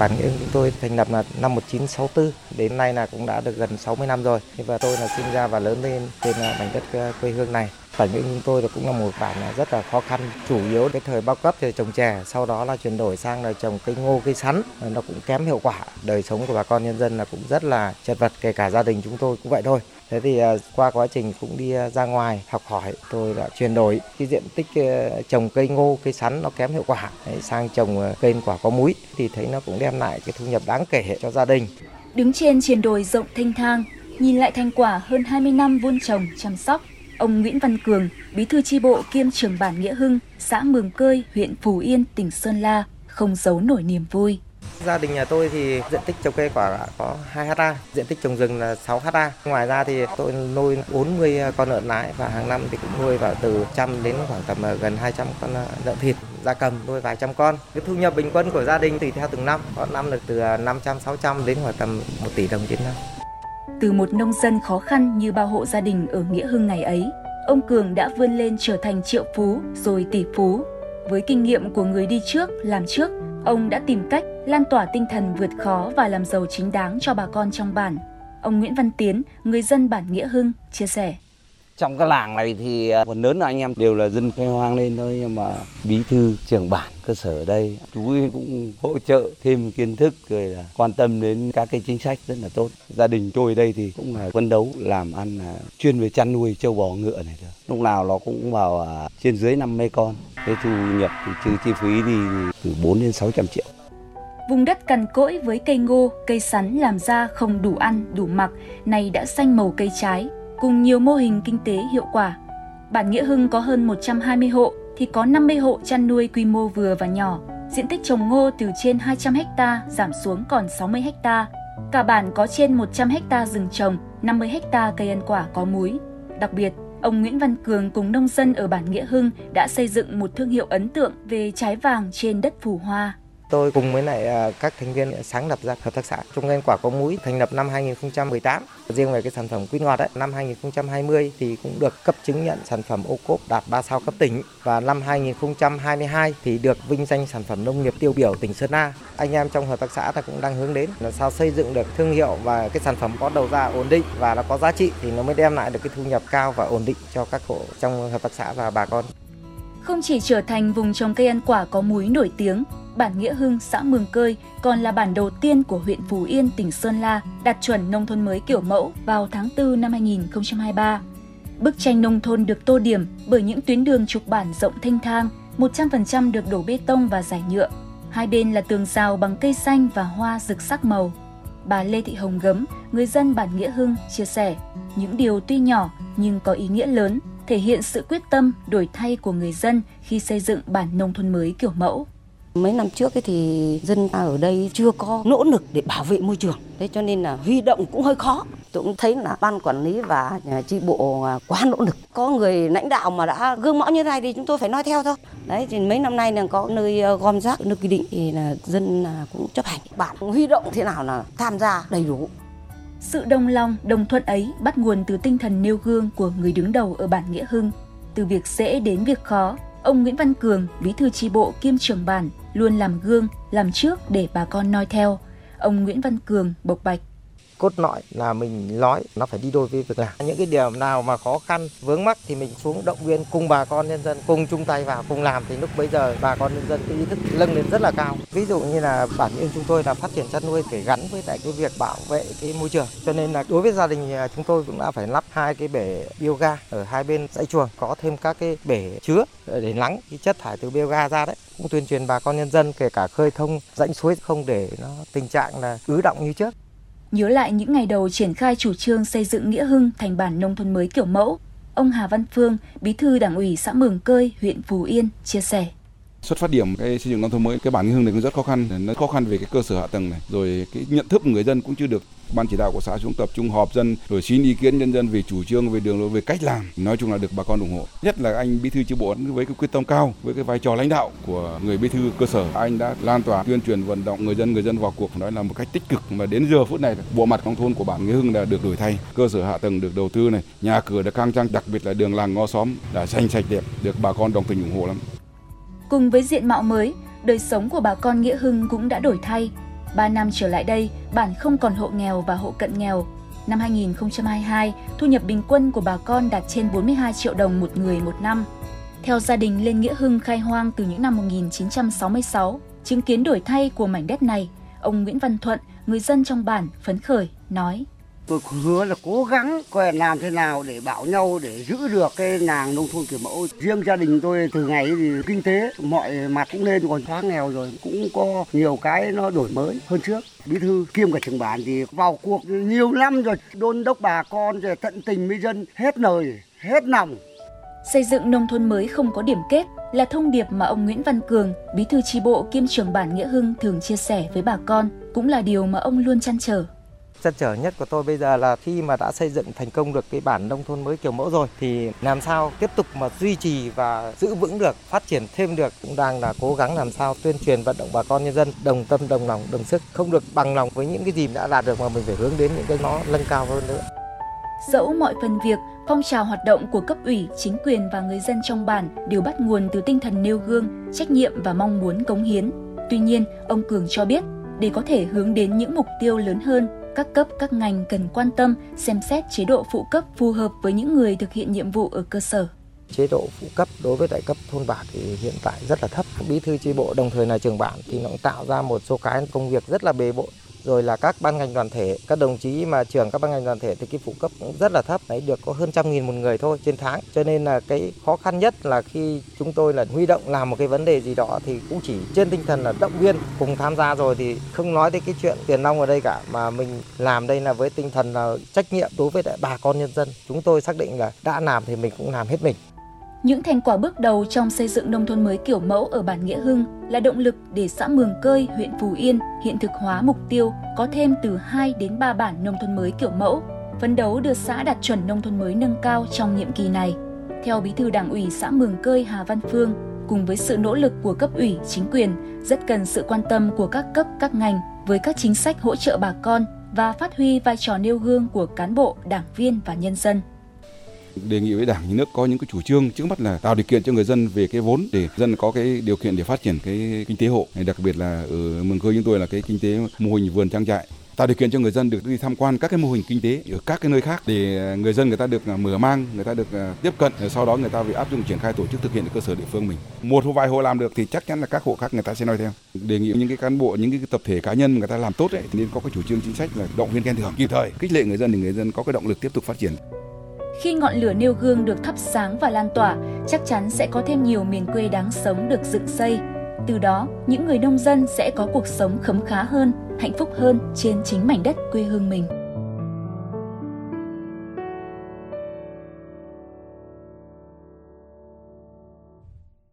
Bản Nghĩa chúng tôi thành lập là năm 1964, đến nay là cũng đã được gần 60 năm rồi. Và tôi là sinh ra và lớn lên trên à, mảnh đất à, quê hương này. Bản Nghĩa chúng tôi cũng là một bản rất là khó khăn, chủ yếu cái thời bao cấp thì trồng chè, sau đó là chuyển đổi sang là trồng cây ngô, cây sắn, nó cũng kém hiệu quả. Đời sống của bà con nhân dân là cũng rất là chật vật, kể cả gia đình chúng tôi cũng vậy thôi. Thế thì à, qua quá trình cũng đi à, ra ngoài học hỏi, tôi đã chuyển đổi cái diện tích à, trồng cây ngô, cây sắn nó kém hiệu quả sang trồng cây quả có múi thì thấy nó cũng đem lại cái thu nhập đáng kể cho gia đình. Đứng trên triền đồi rộng thanh thang, nhìn lại thành quả hơn 20 năm vun trồng chăm sóc, ông Nguyễn Văn Cường, bí thư chi bộ kiêm trưởng bản Nghĩa Hưng, xã Mường Cơi, huyện Phù Yên, tỉnh Sơn La, không giấu nổi niềm vui. Gia đình nhà tôi thì diện tích trồng cây quả có 2 ha, diện tích trồng rừng là 6 ha. Ngoài ra thì tôi nuôi 40 con lợn nái và hàng năm thì cũng nuôi vào từ trăm đến khoảng tầm ờ, gần 200 con ờ, lợn thịt gia cầm nuôi vài trăm con. Cái thu nhập bình quân của gia đình tùy theo từng năm, có năm được từ ờ, 500 600 đến khoảng tầm 1 tỷ đồng trên năm. Từ một nông dân khó khăn như bao hộ gia đình ở Nghĩa Hưng ngày ấy, ông Cường đã vươn lên trở thành triệu phú rồi tỷ phú. Với kinh nghiệm của người đi trước, làm trước, ông đã tìm cách lan tỏa tinh thần vượt khó và làm giàu chính đáng cho bà con trong bản. Ông Nguyễn Văn Tiến, người dân bản Nghĩa Hưng, chia sẻ. Trong cái làng này thì à, phần lớn là anh em đều là dân khai hoang lên thôi nhưng mà bí thư trưởng bản cơ sở ở đây chú ấy cũng hỗ trợ thêm kiến thức rồi là quan tâm đến các cái chính sách rất là tốt. Gia đình tôi đây thì cũng là phấn đấu làm ăn là chuyên về chăn nuôi trâu bò ngựa này thôi. Lúc nào nó cũng vào à, trên dưới 50 con. Cái thu nhập thì trừ chi phí đi từ 4 đến 600 triệu. Vùng đất cằn cỗi với cây ngô, cây sắn làm ra không đủ ăn, đủ mặc, nay đã xanh màu cây trái, cùng nhiều mô hình kinh tế hiệu quả. Bản Nghĩa Hưng có hơn 120 hộ thì có 50 hộ chăn nuôi quy mô vừa và nhỏ. Diện tích trồng ngô từ trên 200 ha giảm xuống còn 60 ha. Cả bản có trên 100 ha rừng trồng, 50 ha cây ăn quả có múi. Đặc biệt, ông Nguyễn Văn Cường cùng nông dân ở bản Nghĩa Hưng đã xây dựng một thương hiệu ấn tượng về trái vàng trên đất phù hoa. Tôi cùng với lại à, các thành viên sáng lập ra hợp tác xã Trung cây Quả Có Múi thành lập năm 2018. Riêng về cái sản phẩm quýt ngọt ấy, năm 2020 thì cũng được cấp chứng nhận sản phẩm ô cốp đạt 3 sao cấp tỉnh và năm 2022 thì được vinh danh sản phẩm nông nghiệp tiêu biểu tỉnh Sơn La. Anh em trong hợp tác xã là cũng đang hướng đến là sao xây dựng được thương hiệu và cái sản phẩm có đầu ra ổn định và nó có giá trị thì nó mới đem lại được cái thu nhập cao và ổn định cho các hộ trong hợp tác xã và bà con. Không chỉ trở thành vùng trồng cây ăn quả có múi nổi tiếng, bản Nghĩa Hưng, xã Mường Cơi còn là bản đầu tiên của huyện Phú Yên, tỉnh Sơn La đạt chuẩn nông thôn mới kiểu mẫu vào tháng 4 năm 2023. Bức tranh nông thôn được tô điểm bởi những tuyến đường trục bản rộng thanh thang, 100% được đổ bê tông và giải nhựa. Hai bên là tường rào bằng cây xanh và hoa rực sắc màu. Bà Lê Thị Hồng Gấm, người dân bản Nghĩa Hưng, chia sẻ, những điều tuy nhỏ nhưng có ý nghĩa lớn, thể hiện sự quyết tâm đổi thay của người dân khi xây dựng bản nông thôn mới kiểu mẫu. Mấy năm trước ấy thì dân ta ở đây chưa có nỗ lực để bảo vệ môi trường. Thế cho nên là huy động cũng hơi khó. Tôi cũng thấy là ban quản lý và chi bộ à, quá nỗ lực. Có người lãnh đạo mà đã gương mẫu như này thì chúng tôi phải nói theo thôi. Đấy thì mấy năm nay là có nơi à, gom rác nơi quy định thì là dân à, cũng chấp hành. Bạn huy động thế nào là tham gia đầy đủ. Sự đồng lòng, đồng thuận ấy bắt nguồn từ tinh thần nêu gương của người đứng đầu ở bản Nghĩa Hưng. Từ việc dễ đến việc khó, ông Nguyễn Văn Cường, bí thư chi bộ kiêm trưởng bản, luôn làm gương, làm trước để bà con noi theo. Ông Nguyễn Văn Cường bộc bạch cốt lõi là mình nói nó phải đi đôi với việc làm. Những cái điểm nào mà khó khăn, vướng mắc thì mình xuống động viên cùng bà con nhân dân, cùng chung tay vào, cùng làm thì lúc bây giờ bà con nhân dân cái ý thức nâng lên rất là cao. Ví dụ như là bản thân chúng tôi là phát triển chăn nuôi phải gắn với lại cái việc bảo vệ cái môi trường. Cho nên là đối với gia đình à, chúng tôi cũng đã phải lắp hai cái bể bioga ở hai bên dãy chuồng, có thêm các cái bể chứa để lắng cái chất thải từ bioga ra đấy. Cũng tuyên truyền bà con nhân dân kể cả khơi thông, rãnh suối không để nó, tình trạng là ứ động như trước. Nhớ lại những ngày đầu triển khai chủ trương xây dựng Nghĩa Hưng thành bản nông thôn mới kiểu mẫu, ông Hà Văn Phương, bí thư đảng ủy xã Mường Cơi, huyện Phú Yên, chia sẻ. Xuất phát điểm cái xây dựng nông thôn mới cái bản Nghĩa Hưng này cũng rất khó khăn, nó khó khăn về cái cơ sở hạ tầng này, rồi cái nhận thức của người dân cũng chưa được ban chỉ đạo của xã xuống tập trung họp dân rồi xin ý kiến nhân dân về chủ trương về đường lối về cách làm. Nói chung là được bà con ủng hộ. Nhất là anh bí thư chi bộ với cái quyết tâm cao với cái vai trò lãnh đạo của người bí thư cơ sở. Anh đã lan tỏa tuyên truyền vận động người dân người dân vào cuộc nói là một cách tích cực. Mà đến giờ phút này bộ mặt nông thôn của bản nghĩa hưng đã được đổi thay cơ sở hạ tầng được đầu tư này nhà cửa đã khang trang đặc biệt là đường làng ngõ xóm đã xanh sạch đẹp được bà con đồng tình ủng hộ lắm cùng với diện mạo mới đời sống của bà con nghĩa hưng cũng đã đổi thay 3 năm trở lại đây, bản không còn hộ nghèo và hộ cận nghèo. Năm 2022, thu nhập bình quân của bà con đạt trên 42 triệu đồng một người một năm. Theo gia đình lên Nghĩa Hưng khai hoang từ những năm 1966, chứng kiến đổi thay của mảnh đất này, ông Nguyễn Văn Thuận, người dân trong bản phấn khởi nói: tôi hứa là cố gắng coi làm thế nào để bảo nhau để giữ được cái làng nông thôn kiểu mẫu. Riêng gia đình tôi từ ngày thì kinh tế mọi mặt cũng lên còn thoát nghèo rồi cũng có nhiều cái nó đổi mới hơn trước. Bí thư kiêm cả trưởng bản thì vào cuộc nhiều năm rồi đôn đốc bà con rồi tận tình với dân hết lời hết lòng. Xây dựng nông thôn mới không có điểm kết là thông điệp mà ông Nguyễn Văn Cường, bí thư tri bộ kiêm trưởng bản Nghĩa Hưng thường chia sẻ với bà con, cũng là điều mà ông luôn chăn trở chăn trở nhất của tôi bây giờ là khi mà đã xây dựng thành công được cái bản nông thôn mới kiểu mẫu rồi thì làm sao tiếp tục mà duy trì và giữ vững được, phát triển thêm được cũng đang là cố gắng làm sao tuyên truyền vận động bà con nhân dân đồng tâm đồng lòng đồng sức không được bằng lòng với những cái gì đã đạt được mà mình phải hướng đến những cái nó nâng cao hơn nữa. Dẫu mọi phần việc, phong trào hoạt động của cấp ủy, chính quyền và người dân trong bản đều bắt nguồn từ tinh thần nêu gương, trách nhiệm và mong muốn cống hiến. Tuy nhiên, ông Cường cho biết, để có thể hướng đến những mục tiêu lớn hơn, các cấp, các ngành cần quan tâm, xem xét chế độ phụ cấp phù hợp với những người thực hiện nhiệm vụ ở cơ sở chế độ phụ cấp đối với đại cấp thôn bản thì hiện tại rất là thấp. Bí thư chi bộ đồng thời là trưởng bản thì nó cũng tạo ra một số cái công việc rất là bề bộn rồi là các ban ngành đoàn thể, các đồng chí mà trưởng các ban ngành đoàn thể thì cái phụ cấp cũng rất là thấp, đấy, được có hơn trăm nghìn một người thôi trên tháng. Cho nên là cái khó khăn nhất là khi chúng tôi là huy động làm một cái vấn đề gì đó thì cũng chỉ trên tinh thần là động viên, cùng tham gia rồi thì không nói tới cái chuyện tiền nong ở đây cả, mà mình làm đây là với tinh thần là trách nhiệm đối với bà con nhân dân. Chúng tôi xác định là đã làm thì mình cũng làm hết mình những thành quả bước đầu trong xây dựng nông thôn mới kiểu mẫu ở bản Nghĩa Hưng là động lực để xã Mường Cơi, huyện Phù Yên hiện thực hóa mục tiêu có thêm từ 2 đến 3 bản nông thôn mới kiểu mẫu, phấn đấu đưa xã đạt chuẩn nông thôn mới nâng cao trong nhiệm kỳ này. Theo Bí thư Đảng ủy xã Mường Cơi Hà Văn Phương, cùng với sự nỗ lực của cấp ủy, chính quyền, rất cần sự quan tâm của các cấp, các ngành với các chính sách hỗ trợ bà con và phát huy vai trò nêu gương của cán bộ, đảng viên và nhân dân đề nghị với đảng nhà nước có những cái chủ trương trước mắt là tạo điều kiện cho người dân về cái vốn để dân có cái điều kiện để phát triển cái kinh tế hộ đặc biệt là ở mường khơi chúng tôi là cái kinh tế mô hình vườn trang trại tạo điều kiện cho người dân được đi tham quan các cái mô hình kinh tế ở các cái nơi khác để người dân người ta được à, mở mang, người ta được à, tiếp cận, sau đó người ta bị áp dụng triển khai tổ chức thực hiện ở cơ sở địa phương mình. Một vài hộ làm được thì chắc chắn là các hộ khác người ta sẽ nói theo. Đề nghị những cái cán bộ, những cái tập thể cá nhân người ta làm tốt ấy, nên có cái chủ trương chính sách là động viên khen thưởng kịp thời, khích lệ người dân thì người dân có cái động lực tiếp tục phát triển. Khi ngọn lửa nêu gương được thắp sáng và lan tỏa, chắc chắn sẽ có thêm nhiều miền quê đáng sống được dựng xây. Từ đó, những người nông dân sẽ có cuộc sống khấm khá hơn, hạnh phúc hơn trên chính mảnh đất quê hương mình.